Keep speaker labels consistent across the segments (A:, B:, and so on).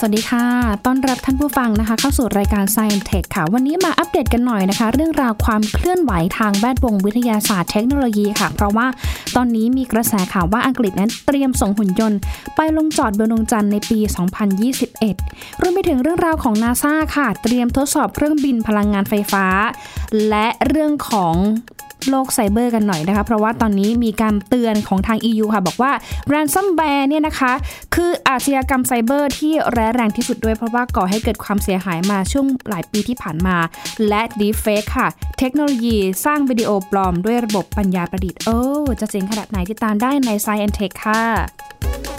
A: สวัสดีค่ะ ต้อนรับท่านผู้ฟังนะคะ เข้าสู่รายการ Science Tech ค่ะ วันนี้มาอัปเดตกันหน่อยนะคะ เรื่องราวความเคลื่อนไหวทางแวดวงวิทยาศาสตร์เทคโนโลยีค่ะ เพราะว่าตอนนี้มีกระแสข่าวว่าอังกฤษนั้นเตรียมส่งหุ่นยนต์ ไปลงจอดบนดวงจันทร์ในปี 2021 รวมไปถึงเรื่องราวของนาซาค่ะ เตรียมทดสอบเครื่องบินพลังงานไฟฟ้า และเรื่องของ โลกไซเบอร์กันหน่อยนะคะ เพราะว่าตอนนี้มีการเตือนของทาง EU ค่ะ บอกว่า ransomware เนี่ยนะคะ คืออาชญากรรมไซเบอร์ที่ร้ายแรงที่สุดด้วยเพราะว่าก่อให้เกิดความเสียหายมาช่วงหลายปีที่ผ่านมา และ deepfake ค่ะ เทคโนโลยีสร้างวิดีโอปลอมด้วยระบบปัญญาประดิษฐ์ โอ้ จะเจ๋งขนาดไหนติดตามได้ใน Science Tech ค่ะ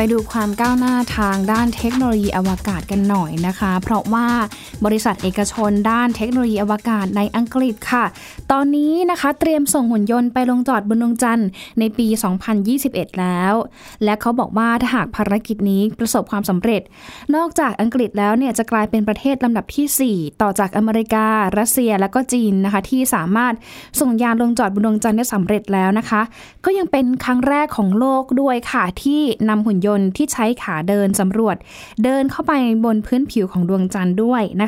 A: ไปดูความก้าวหน้าทางด้านเทคโนโลยีอวกาศกันหน่อยนะคะ เพราะว่า บริษัทเอกชนด้านเทคโนโลยีอวกาศในอังกฤษค่ะ ตอนนี้นะคะเตรียมส่งหุ่นยนต์ไปลงจอดบนดวงจันทร์ในปี 2021 แล้ว และเขาบอกว่าถ้าหากภารกิจนี้ประสบความสำเร็จ นอกจากอังกฤษแล้วเนี่ยจะกลายเป็นประเทศลำดับที่ 4 ต่อจากอเมริกา รัสเซียและก็จีนนะคะ ที่สามารถส่งยานลงจอดบนดวงจันทร์ได้สำเร็จแล้วนะคะ ก็ยังเป็นครั้งแรกของโลกด้วยค่ะ ที่นำหุ่นยนต์ที่ใช้ขาเดินสำรวจ เดินเข้าไปบนพื้นผิวของดวงจันทร์ด้วยนะ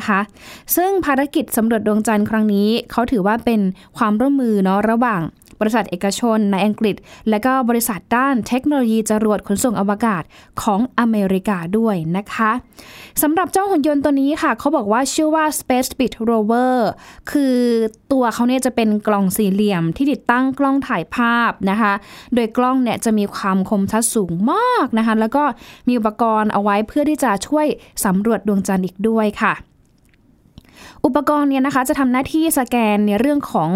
A: คะซึ่งภารกิจสำรวจดวงจันทร์ครั้งนี้เขาถือว่าเป็นความร่วมมือเนาะระหว่างบริษัทเอกชนในอังกฤษ และก็บริษัทด้านเทคโนโลยีจรวดขนส่งอวกาศของอเมริกาด้วยนะคะสำหรับเจ้าหุ่นยนต์ตัวนี้ค่ะเขาบอกว่าชื่อว่า Spacebit Rover คือตัวเขาเนี่ยจะเป็นกล่องสี่เหลี่ยมที่ติดตั้งกล้องถ่ายภาพนะคะ โดยกล้องเนี่ยจะมีความคมชัดสูงมากนะคะ แล้วก็มีอุปกรณ์เอาไว้เพื่อที่จะช่วยสำรวจดวงจันทร์อีกด้วยค่ะ อุปกรณ์เนี่ยนะคะจะทำหน้าที่สแกนในเรื่องของ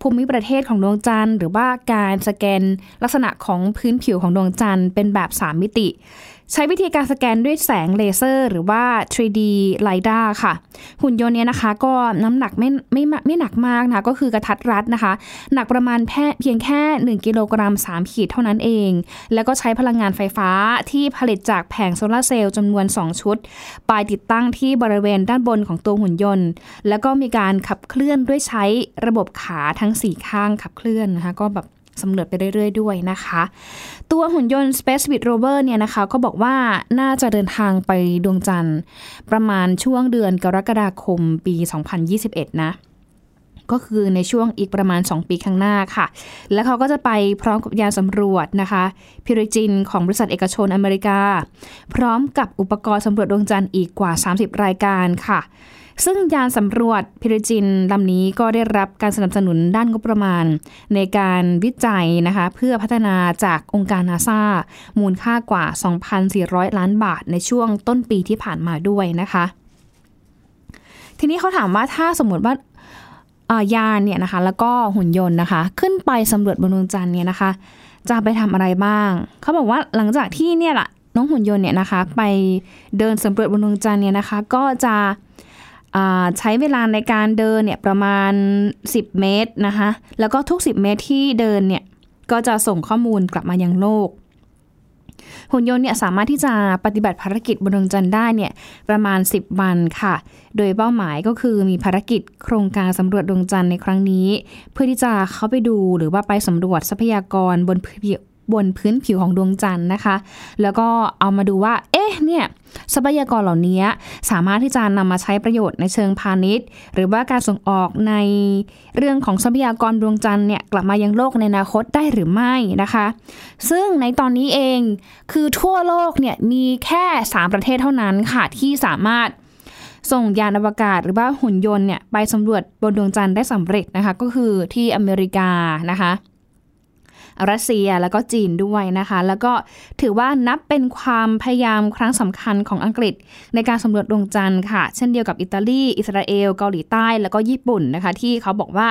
A: ภูมิประเทศของดวงจันทร์ หรือว่าการสแกนลักษณะของพื้นผิวของดวงจันทร์เป็นแบบ 3 มิติ ใช้วิธีการสแกนด้วยแสงเลเซอร์หรือว่า 3D LiDAR ค่ะ หุ่นยนต์เนี้นะคะ ก็น้ำหนักไม่ไม่ไม่หนักมากนะก็คือกระทัดรัดนะคะ หนักประมาณแค่เพียงแค่ 1 กิโลกรัม 3 ขีดเท่านั้นเอง แล้วก็ใช้พลังงานไฟฟ้าที่ผลิตจากแผงโซลาเซลล์จำนวน 2 ชุด ไปติดตั้งที่บริเวณด้านบนของตัวหุ่นยนต์ แล้วก็มีการขับเคลื่อนด้วยใช้ระบบขาทั้ง 4 ข้างขับเคลื่อนนะคะก็แบบ สำรวจไปเรื่อยๆ ด้วยนะคะ ตัวหุ่นยนต์ Space Bit Rover เนี่ยนะคะก็บอกว่าน่าจะเดินทางไปดวงจันทร์ ประมาณช่วงเดือนกรกฎาคมปี 2021 นะ ก็คือในช่วงอีกประมาณ 2 ปีข้างหน้าค่ะ แล้วเขาก็จะไปพร้อมกับยานสำรวจนะคะพิริจินของบริษัทเอกชนอเมริกา พร้อมกับอุปกรณ์สำรวจดวงจันทร์อีกกว่า 30 รายการค่ะ ซึ่งยานสำรวจพิริจินลำนี้ก็ได้รับการสนับสนุนด้านงบประมาณ ในการวิจัยนะคะเพื่อพัฒนาจากองค์การนาซามูลค่ากว่า 2,400 ล้านบาทในช่วงต้นปีที่ผ่านมาด้วยนะคะ ทีนี้เขาถามว่าถ้าสมมติว่ายานเนี่ยนะคะ แล้วก็หุ่นยนต์นะคะ ขึ้นไปสำรวจบนดวงจันทร์เนี่ยนะคะ จะไปทำอะไรบ้าง เขาบอกว่าหลังจากที่เนี่ยแหละน้องหุ่นยนต์เนี่ยนะคะ ไปเดินสำรวจบนดวงจันทร์เนี่ยนะคะ ก็จะ ใช้เวลาในการเดินเนี่ยประมาณ 10 เมตรนะคะ แล้วก็ทุก 10 เมตรที่เดินเนี่ยก็จะส่งข้อมูลกลับมายังโลก หุ่นยนต์เนี่ยสามารถที่จะปฏิบัติภารกิจบนดวงจันทร์ได้เนี่ยประมาณ 10 วันค่ะ โดยเป้าหมายก็คือมีภารกิจโครงการสำรวจดวงจันทร์ในครั้งนี้ เพื่อที่จะเข้าไปดูหรือว่าไปสำรวจทรัพยากรบน บนพื้นผิวของดวงจันทร์นะคะ แล้วก็เอามาดูว่า เอ๊ะ เนี่ยทรัพยากรเหล่านี้สามารถที่จะนำมาใช้ประโยชน์ในเชิงพาณิชย์ หรือว่าการส่งออกในเรื่องของทรัพยากรดวงจันทร์เนี่ยกลับมายังโลกในอนาคตได้หรือไม่นะคะ ซึ่งในตอนนี้เองคือทั่วโลกเนี่ยมีแค่ 3 ประเทศเท่านั้นค่ะที่สามารถส่งยานอวกาศหรือว่าหุ่นยนต์เนี่ยไปสำรวจบนดวงจันทร์ได้สำเร็จนะคะ ก็คือที่อเมริกานะคะ รัสเซียแล้วก็จีนด้วยนะคะ แล้วก็ถือว่านับเป็นความพยายามครั้งสำคัญของอังกฤษ ในการสำรวจดวงจันทร์ค่ะ เช่นเดียวกับอิตาลี อิสราเอล เกาหลีใต้ แล้วก็ญี่ปุ่นนะคะ ที่เขาบอกว่า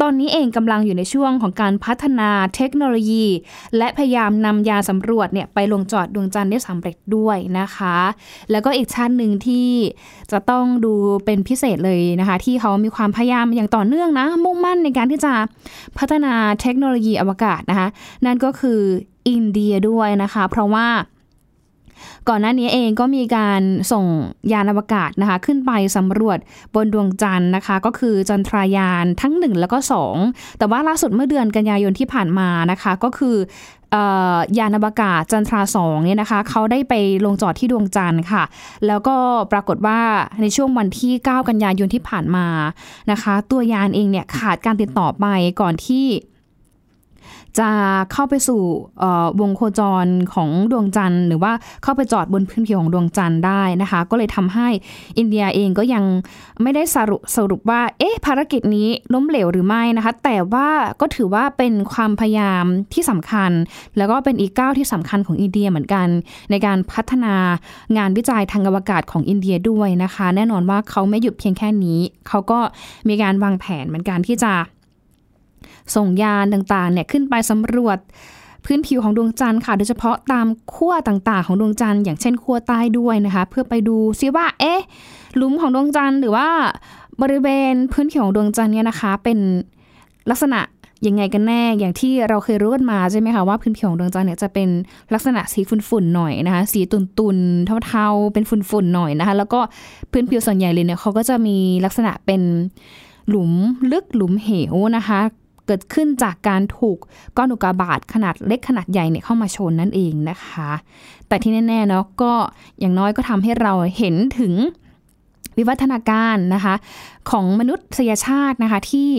A: ตอนนี้เองกำลังอยู่ในช่วงของการพัฒนาเทคโนโลยี และพยายามนำยาสำรวจเนี่ยไปลงจอดดวงจันทร์ได้สำเร็จด้วยนะคะ แล้วก็อีกชั้นหนึ่งที่จะต้องดูเป็นพิเศษเลยนะคะ ที่เขามีความพยายามอย่างต่อเนื่องนะมุ่งมั่นในการที่จะพัฒนาเทคโนโลยีอวกาศนะคะนั่นก็คืออินเดียด้วยนะคะ เพราะว่าก่อนหน้านี้เองก็มีการส่งยานอวกาศนะคะ ขึ้นไปสำรวจบนดวงจันทร์นะคะ ก็คือจันทรายานทั้ง 1 แล้วก็ 2 แต่ว่าล่าสุดเมื่อเดือนกันยายนที่ผ่านมานะคะ ก็คือยานอวกาศจันทราสองเนี่ยนะคะเขาได้ไปลงจอดที่ดวงจันทร์ค่ะ แล้วก็ปรากฏว่าในช่วงวันที่ 9 กันยายนที่ผ่านมานะคะ ตัวยานเองเนี่ยขาดการติดต่อไปก่อนที่ จะเข้าไปสู่วงโคจรของดวงจันทร์หรือว่าเข้าไปจอดบนพื้นผิวของดวงจันทร์ได้นะคะ ก็เลยทำให้อินเดียเองก็ยังไม่ได้สรุปสรุปว่าเอ๊ะภารกิจนี้ล้มเหลวหรือไม่นะคะ แต่ว่าก็ถือว่าเป็นความพยายามที่สำคัญ แล้วก็เป็นอีกก้าวที่สำคัญของอินเดียเหมือนกัน ในการพัฒนางานวิจัยทางอวกาศของอินเดียด้วยนะคะ แน่นอนว่าเขาไม่หยุดเพียงแค่นี้ เขาก็มีการวางแผนเหมือนกันที่จะ ส่งยานต่างๆเนี่ยขึ้นไปสำรวจพื้นผิวของดวงจันทร์ค่ะ โดยเฉพาะตามขั้วต่างๆ ของดวงจันทร์อย่างเช่นขั้วใต้ด้วยนะคะ เพื่อไปดูซิว่า เอ๊ะหลุมของดวงจันทร์หรือว่าบริเวณพื้นผิวของดวงจันทร์เนี่ยนะคะ เป็นลักษณะยังไงกันแน่ อย่างที่เราเคยรู้กันมาใช่ไหมคะว่าพื้นผิวของดวงจันทร์เนี่ยจะเป็นลักษณะสีฝุ่นๆหน่อยนะคะ สีตุ่นๆเทาๆ เป็นฝุ่นๆหน่อยนะคะ แล้วก็พื้นผิวส่วนใหญ่เลยเนี่ยเขาก็จะมีลักษณะเป็นหลุมลึกหลุมเหวนะคะ เกิดขึ้นจากการถูกก้อนอุกกาบาตขนาดเล็กขนาดใหญ่เนี่ยเข้ามาชนนั่นเองนะคะ แต่ที่แน่ๆเนาะก็อย่างน้อยก็ทำให้เราเห็นถึงวิวัฒนาการนะคะ ของมนุษยชาตินะคะที่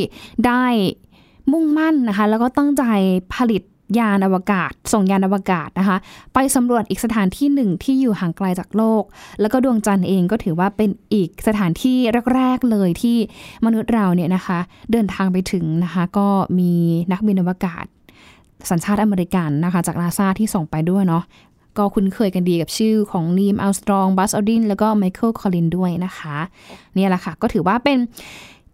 A: ได้มุ่งมั่นนะคะ แล้วก็ตั้งใจผลิต ยานอวกาศ ส่งยานอวกาศนะคะ ไปสำรวจอีกสถานที่หนึ่งที่อยู่ห่างไกลจากโลก แล้วก็ดวงจันทร์เองก็ถือว่าเป็นอีกสถานที่แรกๆเลยที่มนุษย์เราเนี่ยนะคะ เดินทางไปถึงนะคะ ก็มีนักบินอวกาศ สัญชาติอเมริกันนะคะ จากนาซาที่ส่งไปด้วยเนาะก็คุ้นเคยกันดีกับชื่อของนีลอาร์มสตรองบัซอัลดรินแล้วก็ไมเคิลคอลลินส์ด้วยนะคะ นี่แหละค่ะ ก็ถือว่าเป็น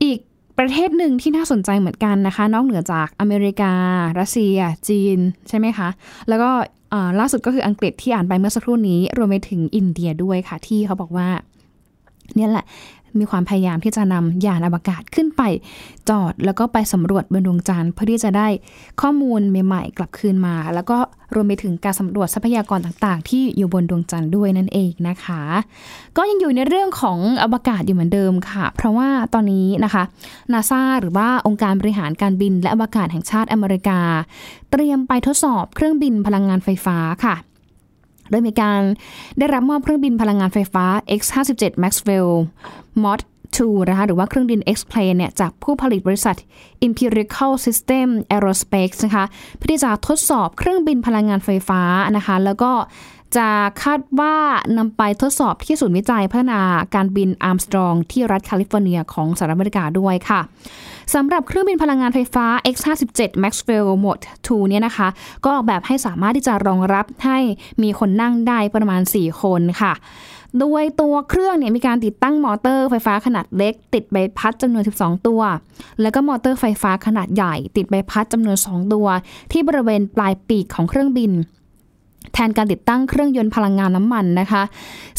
A: อีก ประเทศหนึ่งที่น่าสนใจเหมือนกันนะคะ นอกเหนือจากอเมริกา รัสเซีย จีน ใช่ไหมคะ แล้วก็ล่าสุดก็คืออังกฤษที่อ่านไปเมื่อสักครู่นี้ รวมไปถึงอินเดียด้วยค่ะ ที่เขาบอกว่าเนี่ยแหละ มีความพยายามที่จะนำยานอวกาศขึ้นไป จอดแล้วก็ไปสำรวจบนดวงจันทร์เพื่อที่จะได้ข้อมูลใหม่ๆ กลับคืนมา แล้วก็รวมไปถึงการสำรวจทรัพยากรต่างๆ ที่อยู่บนดวงจันทร์ด้วยนั่นเองนะคะ ก็ยังอยู่ในเรื่องของอวกาศอยู่เหมือนเดิมค่ะ เพราะว่าตอนนี้นะคะนาซาหรือว่าองค์การบริหารการบินและอวกาศแห่งชาติอเมริกา เตรียมไปทดสอบเครื่องบินพลังงานไฟฟ้าค่ะ โดยมีการได้รับมอบเครื่องบินพลังงานไฟฟ้า X57 Maxwell Mod 2นะคะหรือว่าเครื่องบิน X-Plane เนี่ยจากผู้ผลิตบริษัท Empirical System Aerospace นะคะเพื่อที่จะทดสอบเครื่องบินพลังงานไฟฟ้านะคะ แล้วก็ จะคาดว่านำไปทดสอบที่ศูนย์วิจัยพัฒนาการบินอาร์มสตรองที่รัฐแคลิฟอร์เนียของสหรัฐอเมริกาด้วยค่ะสำหรับเครื่องบินพลังงานไฟฟ้า X57 Maxwell Mod 2เนี่ยนะคะ ก็ออกแบบให้สามารถที่จะรองรับให้มีคนนั่งได้ประมาณ 4 คนค่ะ โดยตัวเครื่องเนี่ยมีการติดตั้งมอเตอร์ไฟฟ้าขนาดเล็ก ติดใบพัดจำนวน 12 ตัว แล้วก็มอเตอร์ไฟฟ้าขนาดใหญ่ ติดใบพัดจำนวน 2 ตัว ที่บริเวณปลายปีกของเครื่องบิน แทนการติดตั้งเครื่องยนต์พลังงานน้ำมันนะคะ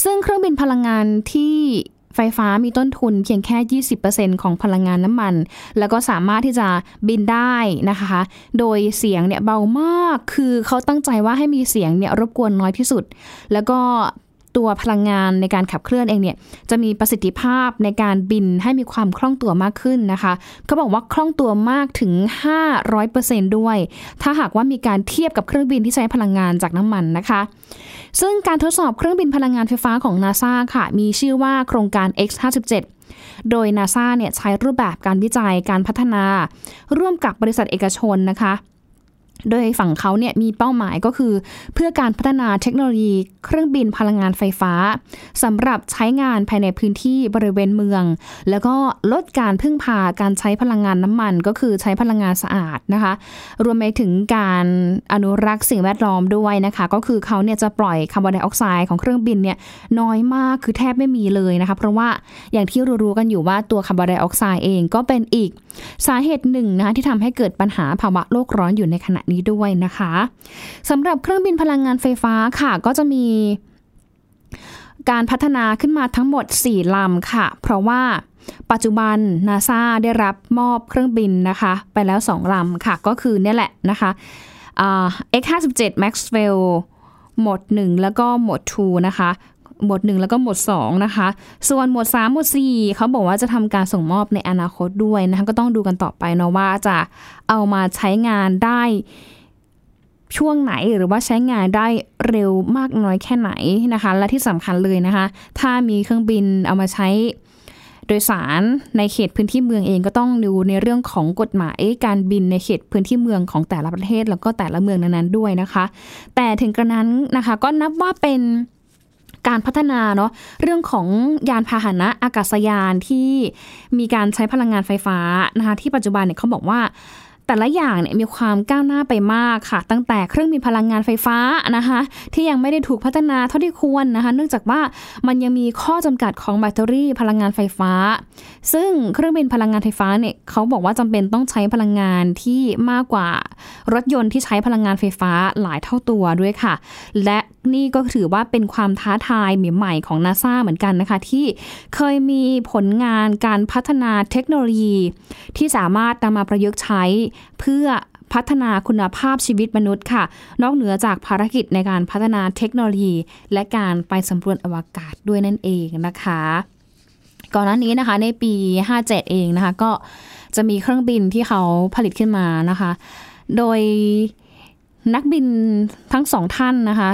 A: ซึ่งเครื่องบินพลังงานที่ไฟฟ้ามีต้นทุนเพียงแค่ 20%ของพลังงานน้ำมัน แล้วก็สามารถที่จะบินได้นะคะ โดยเสียงเนี่ยเบามาก คือเขาตั้งใจว่าให้มีเสียงเนี่ยรบกวนน้อยที่สุด แล้วก็ ตัวพลังงานในการขับเคลื่อนเองเนี่ยจะมีประสิทธิภาพในการบินให้มีความคล่องตัวมากขึ้นนะคะเขาบอกว่าคล่องตัวมากถึง 500%ด้วย ถ้าหากว่ามีการเทียบกับเครื่องบินที่ใช้พลังงานจากน้ำมันนะคะ ซึ่งการทดสอบเครื่องบินพลังงานไฟฟ้าของนาซาค่ะ มีชื่อว่าโครงการ X57 โดยนาซาเนี่ยใช้รูปแบบการวิจัยการพัฒนา ร่วมกับบริษัทเอกชนนะคะ โดยฝั่งเขาเนี่ยมีเป้าหมายก็คือ เพื่อการพัฒนาเทคโนโลยี เครื่องบินพลังงานไฟฟ้าสำหรับใช้งานภายในพื้นที่บริเวณเมือง แล้วก็ลดการพึ่งพาการใช้พลังงานน้ำมัน ก็คือใช้พลังงานสะอาดนะคะ รวมไปถึงการอนุรักษ์สิ่งแวดล้อมด้วยนะคะ ก็คือเขาเนี่ยจะปล่อยคาร์บอนไดออกไซด์ของเครื่องบินเนี่ยน้อยมากคือแทบไม่มีเลยนะคะ เพราะว่าอย่างที่รู้ๆกันอยู่ว่าตัวคาร์บอนไดออกไซด์เองก็เป็นอีกสาเหตุหนึ่งนะคะที่ทำให้เกิดปัญหาภาวะโลกร้อนอยู่ในขณะนี้ด้วยนะคะสำหรับเครื่องบินพลังงานไฟฟ้าค่ะ ก็จะมีการพัฒนาขึ้นมาทั้งหมด 4 ลำค่ะ เพราะว่าปัจจุบันนาซาได้รับมอบเครื่องบินนะคะ ไปแล้ว 2 ลำค่ะ ก็คือเนี่ยแหละนะคะ X57 Maxwell หมวด1 แล้วก็หมด 2 นะคะ หมวด1แล้วก็หมวด2นะคะ ส่วนหมวด3หมวด4เขาบอกว่าจะทำการส่งมอบในอนาคตด้วยนะคะก็ต้องดูกันต่อไปเนาะว่าจะเอามาใช้งานได้ช่วงไหนหรือว่าใช้งานได้เร็วมากน้อยแค่ไหนนะคะ และที่สำคัญเลยนะคะ ถ้ามีเครื่องบินเอามาใช้โดยสารในเขตพื้นที่เมืองเองก็ต้องดูในเรื่องของกฎหมายการบินในเขตพื้นที่เมืองของแต่ละประเทศ แล้วก็แต่ละเมืองนั้นๆด้วยนะคะ แต่ถึงกระนั้นนะคะก็นับว่าเป็น การพัฒนาเนาะเรื่องของยานพาหนะอากาศยานที่มีการใช้พลังงานไฟฟ้านะคะที่ปัจจุบันเนี่ยเขาบอกว่า แต่ละอย่างเนี่ยมีความก้าวหน้าไปมากค่ะ ตั้งแต่เครื่องบินพลังงานไฟฟ้านะคะที่ยังไม่ได้ถูกพัฒนาเท่าที่ควรนะคะ เนื่องจากว่ามันยังมีข้อจำกัดของแบตเตอรี่พลังงานไฟฟ้า ซึ่งเครื่องบินพลังงานไฟฟ้าเนี่ยเขาบอกว่าจำเป็นต้องใช้พลังงานที่มากกว่ารถยนต์ที่ใช้พลังงานไฟฟ้าหลายเท่าตัวด้วยค่ะ และนี่ก็ถือว่าเป็นความท้าทายใหม่ของนาซาเหมือนกันนะคะ ที่เคยมีผลงานการพัฒนาเทคโนโลยี ที่สามารถนำมาประยุกต์ใช้เพื่อพัฒนาคุณภาพชีวิตมนุษย์ค่ะ นอกเหนือจากภารกิจในการพัฒนาเทคโนโลยี และการไปสำรวจอวกาศด้วยนั่นเองนะคะ ก่อนหน้านี้นะคะในปี 57 เองนะคะ ก็จะมีเครื่องบินที่เขาผลิตขึ้นมานะคะ โดยนักบินทั้งสองท่านนะคะ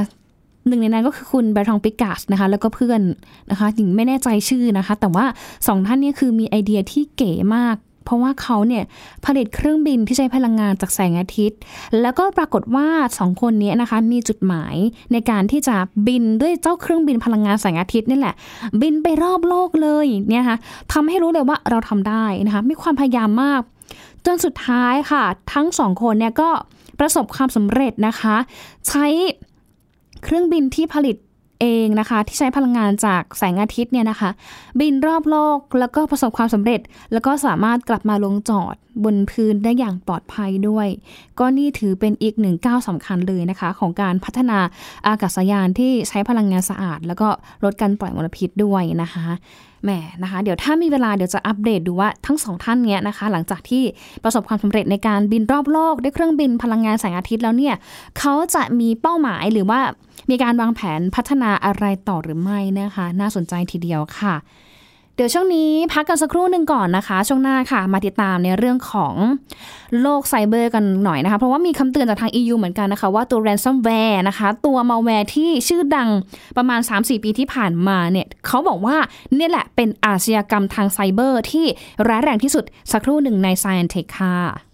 A: หนึ่งในนั้นก็คือคุณแบรทองปิกัสนะคะ แล้วก็เพื่อนนะคะหญิงไม่แน่ใจชื่อนะคะ แต่ว่าสองท่านนี้คือมีไอเดียที่เก๋มาก เพราะว่าเขาเนี่ยผลิตเครื่องบินที่ใช้พลังงานจากแสงอาทิตย์ แล้วก็ปรากฏว่าสองคนนี้นะคะมีจุดหมายในการที่จะบินด้วยเจ้าเครื่องบินพลังงานแสงอาทิตย์นี่แหละ บินไปรอบโลกเลยเนี่ยค่ะทำให้รู้เลยว่าเราทำได้นะคะมีความพยายามมาก จนสุดท้ายค่ะ ทั้งสองคนเนี่ยก็ประสบความสำเร็จนะคะ ใช้เครื่องบินที่ผลิต เองนะคะที่ใช้พลังงานจากแสงอาทิตย์เนี่ยนะคะ บินรอบโลกแล้วก็ประสบความสำเร็จ แล้วก็สามารถกลับมาลงจอดบนพื้นได้อย่างปลอดภัยด้วย ก็นี่ถือเป็นอีกหนึ่งก้าวสำคัญเลยนะคะ ของการพัฒนาอากาศยานที่ใช้พลังงานสะอาด แล้วก็ลดการปล่อยมลพิษด้วยนะคะ แหมนะคะ เดี๋ยวถ้ามีเวลาเดี๋ยวจะอัปเดตดูว่าทั้งสองท่านเนี้ยนะคะ หลังจากที่ประสบความสำเร็จในการบินรอบโลกด้วยเครื่องบินพลังงานแสงอาทิตย์แล้วเนี่ยเขาจะมีเป้าหมายหรือว่ามีการวางแผนพัฒนาอะไรต่อหรือไม่นะคะ น่าสนใจทีเดียวค่ะ เดี๋ยวช่วงนี้พักกันสักครู่หนึ่งก่อนนะคะ ช่วงหน้าค่ะ มาติดตามในเรื่องของโลกไซเบอร์กันหน่อยนะคะ เพราะว่ามีคำเตือนจากทาง EU เหมือนกันนะคะ ว่าตัว ransomware นะคะ ตัว malware ที่ชื่อดังประมาณ 3-4 ปีที่ผ่านมาเนี่ยเขาบอกว่านี่แหละเป็นอาชญากรรมทางไซเบอร์ที่ร้ายแรงที่สุดสักครู่หนึ่งใน Science Tech ค่ะ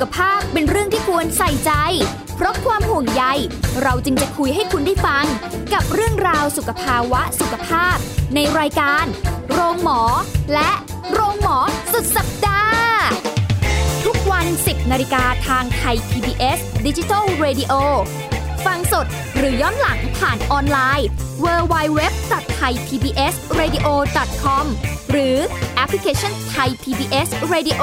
B: ขภาพเป็นเรื่องที่ควรใส่ใจ เพราะความห่วงใย เราจึงจะคุยให้คุณได้ฟัง กับเรื่องราวสุขภาวะสุขภาพ ในรายการ โรงหมอ และโรงหมอสุดสัปดาห์ ทุกวัน 10นาฬิกาทางไทย PBS d i g i ดิจิ Radio ฟังสดหรือย้อนหลังผ่านออนไลน์ www.thaipbsradio.com หรือแอปพลิเคชัน Thai PBS Radio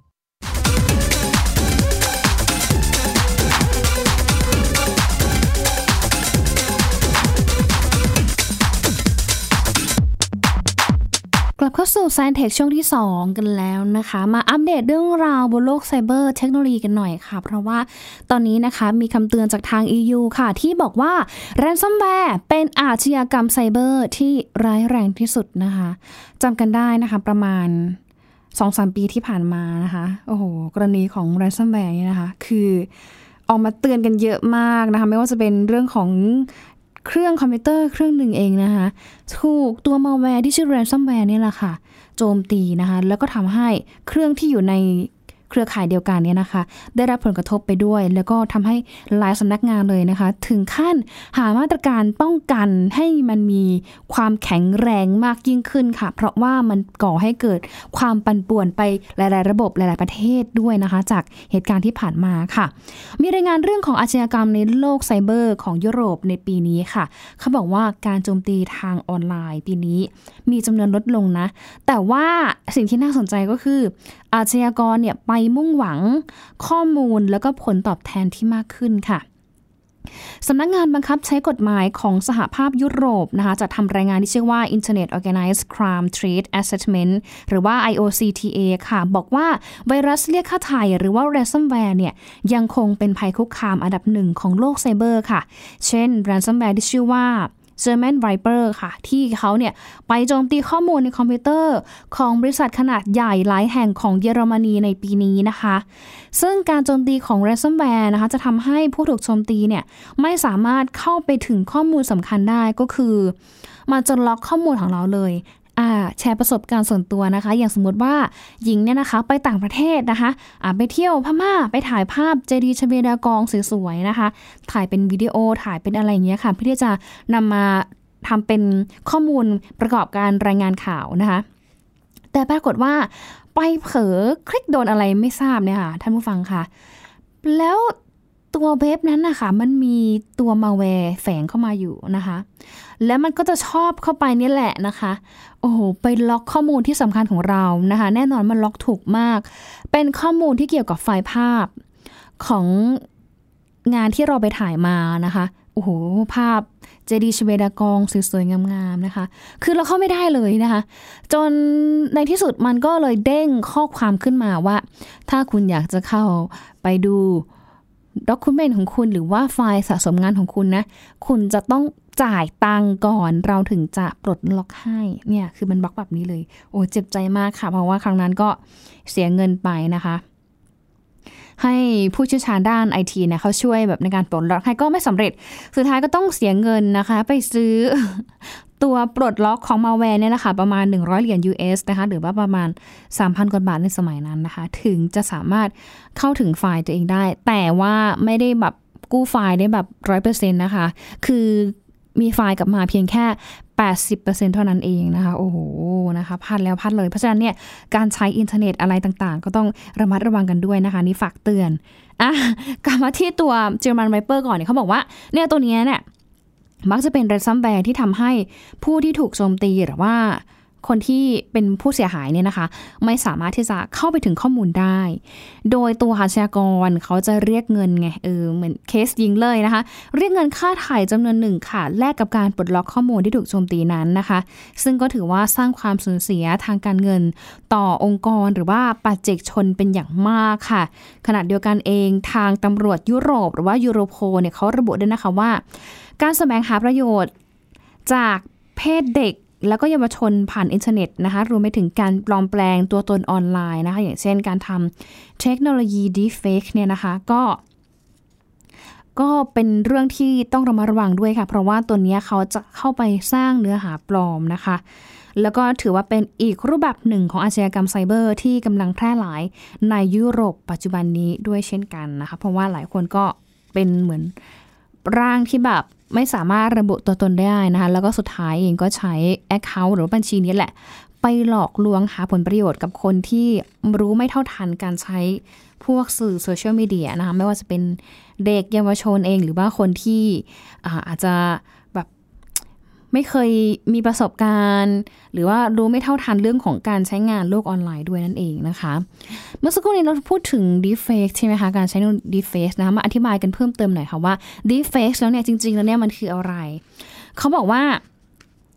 A: กลับเข้าสู่ s ซ i นเทคช่วงที่ 2 กันแล้วนะคะ มาอัปเดตเรื่องราวบนโลกไซเบอร์เทคโนโลยีกันหน่อยค่ะ เพราะว่าตอนนี้นะคะมีคำเตือนจากทาง EU ค่ะ ที่บอกว่า ransomware เป็นอาชญากรรมไซเบอร์ที่ร้ายแรงที่สุดนะคะจำกันได้นะคะประมาณ2-3ปีที่ผ่านมานะคะ โอ้โห กรณีของ ransomware นี่นะคะ คือออกมาเตือนกันเยอะมากนะคะ ไม่ว่าจะเป็นเรื่องของ เครื่องคอมพิวเตอร์เครื่องหนึ่งเองนะคะถูกตัวมาแวร์ที่ชื่อ ransomware นี่แหละค่ะ โจมตีนะคะ แล้วก็ทำให้เครื่องที่อยู่ใน เครือข่ายเดียวกันเนี่ยนะคะ ได้รับผลกระทบไปด้วย แล้วก็ทำให้หลายสำนักงานเลยนะคะ ถึงขั้นหามาตรการป้องกันให้มันมีความแข็งแรงมากยิ่งขึ้นค่ะ เพราะว่ามันก่อให้เกิดความปั่นป่วนไปหลาย ๆ ระบบหลาย ๆ ประเทศด้วยนะคะ จากเหตุการณ์ที่ผ่านมาค่ะ มีรายงานเรื่องของอาชญากรรมในโลกไซเบอร์ของยุโรปในปีนี้ค่ะ เขาบอกว่าการโจมตีทางออนไลน์ปีนี้ มีจำนวนลดลงนะ แต่ว่าสิ่งที่น่าสนใจก็คือ อาชญากรเนี่ยไปมุ่งหวังข้อมูลแล้วก็ผลตอบแทนที่มากขึ้นค่ะสำนักงานบังคับใช้กฎหมายของสหภาพยุโรปนะคะจะทำรายงานที่ชื่อว่า Internet Organized Crime Threat Assessment หรือว่า IOCTA ค่ะ บอกว่าไวรัสเรียกค่าไถ่หรือว่า ransomware เนี่ยยังคงเป็นภัยคุกคามอันดับหนึ่งของโลกไซเบอร์ค่ะ เช่น ransomware ที่ชื่อว่า German Wiper ค่ะ ที่เขาเนี่ยไปโจมตีข้อมูลในคอมพิวเตอร์ของบริษัทขนาดใหญ่หลายแห่งของเยอรมนีในปีนี้นะคะ ซึ่งการโจมตีของ ransomware นะคะ จะทำให้ผู้ถูกโจมตีเนี่ย ไม่สามารถเข้าไปถึงข้อมูลสำคัญได้ก็คือ มาจนล็อกข้อมูลของเราเลย แชร์ประสบการณ์ส่วนตัวนะคะ อย่างสมมติว่าหญิงเนี่ยนะคะ ไปต่างประเทศนะคะไปเที่ยวพม่าไปถ่ายภาพเจดีย์ชเวดากองสวยๆนะคะ ถ่ายเป็นวิดีโอถ่ายเป็นอะไรอย่างเงี้ยค่ะ เพื่อที่จะนำมาทำเป็นข้อมูลประกอบการรายงานข่าวนะคะ แต่ปรากฏว่าไปเผลอคลิกโดนอะไรไม่ทราบเนี่ยค่ะท่านผู้ฟังค่ะ แล้ว ตัวเว็บนั้นนะคะมันมีตัวมาแวร์แฝงเข้ามาอยู่นะคะ แล้วมันก็จะชอบเข้าไปนี่แหละนะคะ โอ้โห ไปล็อกข้อมูลที่สำคัญของเรานะคะ แน่นอนมันล็อกถูกมาก เป็นข้อมูลที่เกี่ยวกับไฟล์ภาพของงานที่เราไปถ่ายมานะคะโอ้โห ภาพเจดีย์ชเวดากองสวยๆงามๆนะคะ คือเราเข้าไม่ได้เลยนะคะ จนในที่สุดมันก็เลยเด้งข้อความขึ้นมาว่า ถ้าคุณอยากจะเข้าไปดู ด็อกิเมนต์ของคุณหรือว่าไฟล์สะสมงานของคุณนะ คุณจะต้องจ่ายตังก่อนเราถึงจะปลดล็อกให้เนี่ยคือมันบล็อกแบบนี้เลย โอ้เจ็บใจมากค่ะ เพราะว่าครั้งนั้นก็เสียเงินไปนะคะ ให้ผู้เชี่ยวชาญด้านไอทีเนี่ยเขาช่วยแบบในการปลดล็อกให้ก็ไม่สำเร็จ สุดท้ายก็ต้องเสียเงินนะคะ ไปซื้อ ตัวปลดล็อกของมาแวร์เนี่ยนะคะประมาณ 100 เหรียญ US นะคะหรือว่าประมาณ 3,000กว่าบาทในสมัยนั้นนะคะ ถึงจะสามารถเข้าถึงไฟล์ตัวเองได้ แต่ว่าไม่ได้แบบกู้ไฟล์ได้แบบร้อยเปอร์เซ็นต์นะคะ คือมีไฟล์กลับมาเพียงแค่ 80%เท่านั้นเองนะคะ โอ้โห นะคะพลาดแล้วพลาดเลย เพราะฉะนั้นเนี่ย การใช้อินเทอร์เน็ตอะไรต่างๆ ก็ต้องระมัดระวังกันด้วยนะคะ นี่ฝากเตือน อะ กลับมาที่ตัว German Wiper ก่อนเนี่ยเขาบอกว่า เนี่ยตัวนี้เนี่ย มักจะเป็น ransomware ที่ทำให้ผู้ที่ถูกโจมตีหรือว่า คนที่เป็นผู้เสียหายเนี่ยนะคะ ไม่สามารถที่จะเข้าไปถึงข้อมูลได้ โดยตัวอาชญากรเขาจะเรียกเงินไงเออเหมือนเคสยิงเลยนะคะ เรียกเงินค่าถ่ายจำนวนหนึ่งค่ะ แลกกับการปลดล็อกข้อมูลที่ถูกโจมตีนั้นนะคะ ซึ่งก็ถือว่าสร้างความสูญเสียทางการเงินต่อองค์กรหรือว่าปัจเจกชนเป็นอย่างมากค่ะ ขณะเดียวกันเองทางตำรวจยุโรป หรือว่ายูโรโพเนี่ยเขาระบุด้วยนะคะว่า การแสวงหาประโยชน์จากเพศเด็ก แล้วก็เยาวชนผ่านอินเทอร์เน็ตนะคะรวมไปถึงการปลอมแปลงตัวตนออนไลน์นะคะ อย่างเช่นการทำเทคโนโลยี deepfake เนี่ยนะคะก็ก็เป็นเรื่องที่ต้องระมัดระวังด้วยค่ะ เพราะว่าตัวนี้เขาจะเข้าไปสร้างเนื้อหาปลอมนะคะ แล้วก็ถือว่าเป็นอีกรูปแบบหนึ่งของอาชญากรรมไซเบอร์ที่กำลังแพร่หลายในยุโรปปัจจุบันนี้ด้วยเช่นกันนะคะ เพราะว่าหลายคนก็เป็นเหมือนร่างที่แบบ ไม่สามารถระบุตัวตนได้นะคะ แล้วก็สุดท้ายเองก็ใช้ Account หรือบัญชีนี้แหละ ไปหลอกลวงหาผลประโยชน์กับคนที่รู้ไม่เท่าทันการใช้พวกสื่อโซเชียลมีเดียนะคะ ไม่ว่าจะเป็นเด็กเยาวชนเอง หรือว่าคนที่อาอาจจะ ไม่เคยมีประสบการณ์ หรือว่ารู้ไม่เท่าทันเรื่องของการใช้งานโลกออนไลน์ด้วยนั่นเองนะคะ เมื่อสักครู่นี้เราพูดถึง deepfake ใช่ไหมคะ การใช้ deepfake นะคะมาอธิบายกันเพิ่มเติมหน่อยค่ะว่า deepfake แล้วเนี่ยจริง ๆ แล้วเนี่ยมันคืออะไร เขาบอกว่า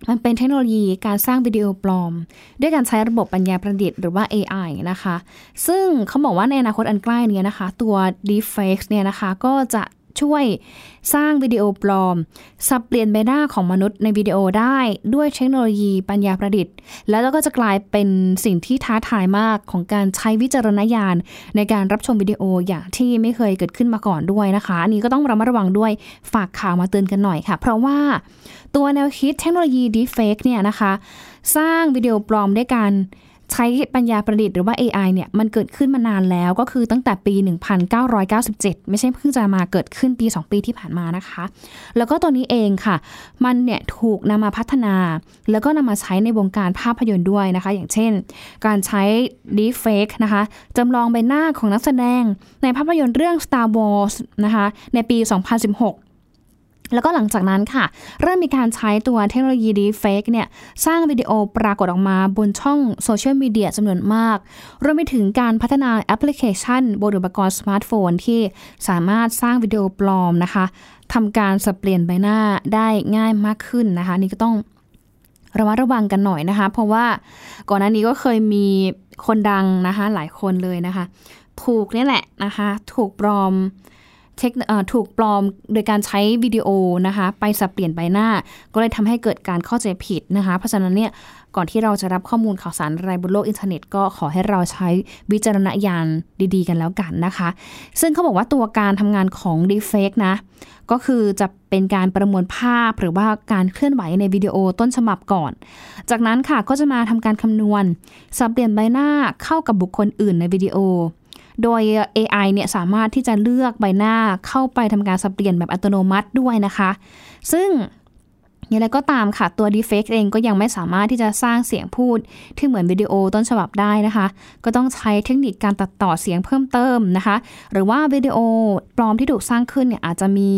A: มันเป็นเทคโนโลยีการสร้างวิดีโอปลอม ด้วยการใช้ระบบปัญญาประดิษฐ์หรือว่า AI นะคะ ซึ่งเขาบอกว่าในอนาคตอันใกล้นี้นะคะ ตัว deepfake เนี่ยนะคะ ก็จะ ช่วยสร้างวิดีโอปลอม สับเปลี่ยนใบหน้าของมนุษย์ในวิดีโอได้ด้วยเทคโนโลยีปัญญาประดิษฐ์ แล้วก็จะกลายเป็นสิ่งที่ท้าทายมากของการใช้วิจารณญาณ ในการรับชมวิดีโออย่างที่ไม่เคยเกิดขึ้นมาก่อนด้วยนะคะ อันนี้ก็ต้องระมัดระวังด้วยฝากข่าวมาเตือนกันหน่อยค่ะ เพราะว่าตัวแนวคิดเทคโนโลยี deepfake เนี่ยนะคะ สร้างวิดีโอปลอมด้วยการ ใช้ปัญญาประดิษฐ์หรือว่า AI เนี่ยมันเกิดขึ้นมานานแล้วก็คือตั้งแต่ปี 1997 ไม่ใช่เพิ่งจะมาเกิดขึ้นปี 2 ปีที่ผ่านมานะคะ แล้วก็ตัวนี้เองค่ะ มันเนี่ยถูกนำมาพัฒนา แล้วก็นำมาใช้ในวงการภาพยนตร์ด้วยนะคะ อย่างเช่น การใช้ deepfake นะคะจำลองใบหน้าของนักแสดงในภาพยนตร์เรื่อง Star Wars นะคะในปี 2016 แล้วก็หลังจากนั้นค่ะ เริ่มมีการใช้ตัวเทคโนโลยี Deepfake เนี่ยสร้างวิดีโอปรากฏออกมาบนช่องโซเชียลมีเดียจำนวนมาก รวมไปถึงการพัฒนาแอปพลิเคชัน บนอุปกรณ์สมาร์ทโฟนที่สามารถสร้างวิดีโอปลอมนะคะทำการสับเปลี่ยนใบหน้าได้ง่ายมากขึ้นนะคะ นี่ก็ต้องระมัดระวังกันหน่อยนะคะ เพราะว่าก่อนหน้านี้ก็เคยมีคนดังนะคะหลายคนเลยนะคะ ถูกนี่แหละนะคะ ถูกปลอม เทคถูกปลอมโดยการใช้วิดีโอนะคะไปสับเปลี่ยนใบหน้า ก็เลยทำให้เกิดการเข้าใจผิดนะคะ เพราะฉะนั้นเนี่ยก่อนที่เราจะรับข้อมูลข่าวสารอะไรบนโลกอินเทอร์เน็ตก็ขอให้เราใช้วิจารณญาณดีๆ กันแล้วกันนะคะ ซึ่งเขาบอกว่าตัวการทำงานของ Deepfake นะ ก็คือจะเป็นการประมวลภาพหรือว่าการเคลื่อนไหวในวิดีโอต้นฉบับก่อน จากนั้นค่ะก็จะมาทำการคำนวณสับเปลี่ยนใบหน้าเข้ากับบุคคลอื่นในวิดีโอ โดย AI เนี่ยสามารถที่จะเลือกใบหน้าเข้าไปทำการสับเปลี่ยนแบบอัตโนมัติด้วยนะคะ ซึ่งอย่างไรก็ตามค่ะตัว Deepfake เองก็ยังไม่สามารถที่จะสร้างเสียงพูด ที่เหมือนวิดีโอต้นฉบับได้นะคะ ก็ต้องใช้เทคนิคการตัดต่อเสียงเพิ่มเติมนะคะ หรือว่าวิดีโอปลอมที่ถูกสร้างขึ้นเนี่ยอาจจะมี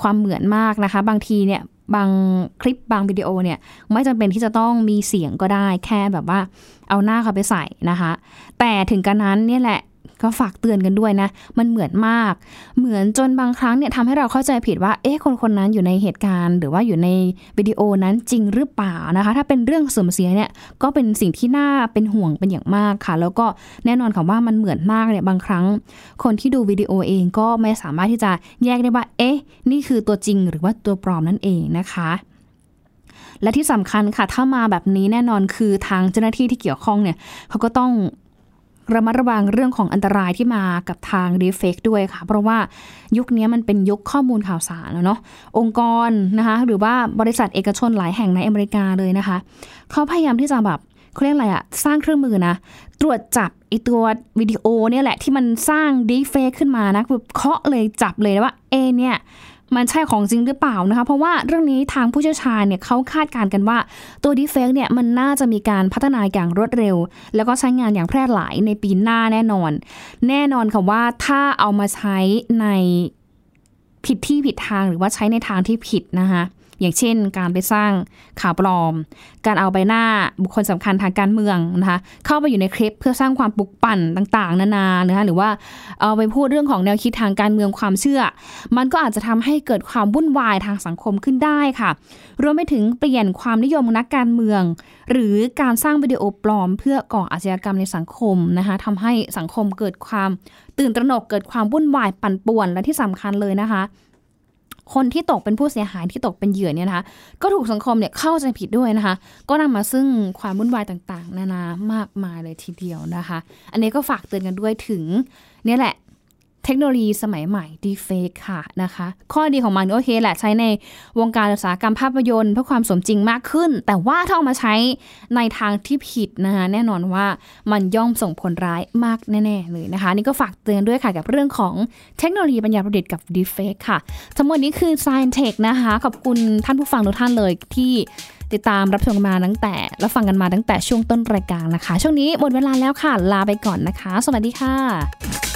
A: ความเหมือนมากนะคะ บางทีเนี่ยบางคลิปบางวิดีโอเนี่ยไม่จำเป็นที่จะต้องมีเสียงก็ได้แค่แบบว่าเอาหน้าเขาไปใส่นะคะ แต่ถึงกระนั้นเนี่ยแหละ ก็ฝากเตือนกันด้วยนะ มันเหมือนมาก เหมือนจนบางครั้งเนี่ยทำให้เราเข้าใจผิดว่า เอ๊ะ คนคนนั้นอยู่ในเหตุการณ์ หรือว่าอยู่ในวิดีโอนั้นจริงหรือเปล่านะคะ ถ้าเป็นเรื่องเสื่อมเสียเนี่ย ก็เป็นสิ่งที่น่าเป็นห่วงเป็นอย่างมากค่ะ แล้วก็แน่นอนค่ะว่ามันเหมือนมากเนี่ย บางครั้ง คนที่ดูวิดีโอเองก็ไม่สามารถที่จะแยกได้ว่า เอ๊ะ นี่คือตัวจริงหรือว่าตัวปลอมนั่นเองนะคะและที่สำคัญค่ะ ถ้ามาแบบนี้แน่นอนคือทางเจ้าหน้าที่ที่เกี่ยวข้องเนี่ยเขาก็ต้อง ระมัดระวังเรื่องของอันตรายที่มากับทางดีเฟกด้วยค่ะ เพราะว่ายุคนี้มันเป็นยุคข้อมูลข่าวสารแล้วเนาะองค์กรนะคะหรือว่าบริษัทเอกชนหลายแห่งในอเมริกาเลยนะคะ เขาพยายามที่จะแบบเขาเรียกอะไรอะสร้างเครื่องมือนะ ตรวจจับไอตัววิดีโอเนี่ยแหละที่มันสร้างดีเฟกขึ้นมานะคือเคาะเลยจับเลยว่าเอเนี่ย มันใช่ของจริงหรือเปล่านะคะ เพราะว่าเรื่องนี้ทางผู้เชี่ยวชาญเนี่ยเขาคาดการณ์กันว่าตัวดีเฟกเนี่ยมันน่าจะมีการพัฒนาอย่างรวดเร็ว แล้วก็ใช้งานอย่างแพร่หลายในปีหน้าแน่นอน แน่นอนค่ะว่าถ้าเอามาใช้ในผิดที่ผิดทางหรือว่าใช้ในทางที่ผิดนะคะ อย่างเช่น การไปสร้างข่าวปลอม การเอาใบหน้าบุคคลสำคัญทางการเมืองนะคะเข้าไปอยู่ในคลิปเพื่อสร้างความปลุกปั่นต่างๆ นานานะคะหรือว่าเอาไปพูดเรื่องของแนวคิดทางการเมืองความเชื่อ มันก็อาจจะทำให้เกิดความวุ่นวายทางสังคมขึ้นได้ค่ะ รวมไปถึงเปลี่ยนความนิยมนักการเมือง หรือการสร้างวิดีโอปลอม เพื่อก่ออาชญากรรมในสังคมนะคะทำให้สังคมเกิดความตื่นตระหนกเกิดความวุ่นวายปั่นป่วนและที่สำคัญเลยนะคะ คนที่ตกเป็นผู้เสียหายที่ตกเป็นเหยื่อเนี่ยนะคะ ก็ถูกสังคมเนี่ยเข้าใจผิดด้วยนะคะ ก็นำมาซึ่งความวุ่นวายต่างๆ นานามากมายเลยทีเดียวนะคะ อันนี้ก็ฝากเตือนกันด้วยถึงเนี่ยแหละ เทคโนโลยีสมัยใหม่ Deepfake ค่ะนะคะ ข้อดีของมันโอเคแหละใช้ในวงการอุตสาหกรรมภาพยนตร์เพื่อความสมจริงมากขึ้น แต่ว่าถ้าเอามาใช้ในทางที่ผิดนะคะแน่นอนว่ามันย่อมส่งผลร้ายมากแน่ ๆ เลยนะคะ นี่ก็ฝากเตือนด้วยค่ะกับเรื่องของเทคโนโลยีปัญญาประดิษฐ์กับ Deepfake ค่ะ ทั้งหมดนี้คือ Science Tech นะคะ ขอบคุณท่านผู้ฟังทุกท่านเลยที่ติดตามรับชมมาตั้งแต่แล้วฟังกันมาตั้งแต่ช่วงต้นรายการนะคะ ช่วงนี้หมดเวลาแล้วค่ะ ลาไปก่อนนะคะ สวัสดีค่ะ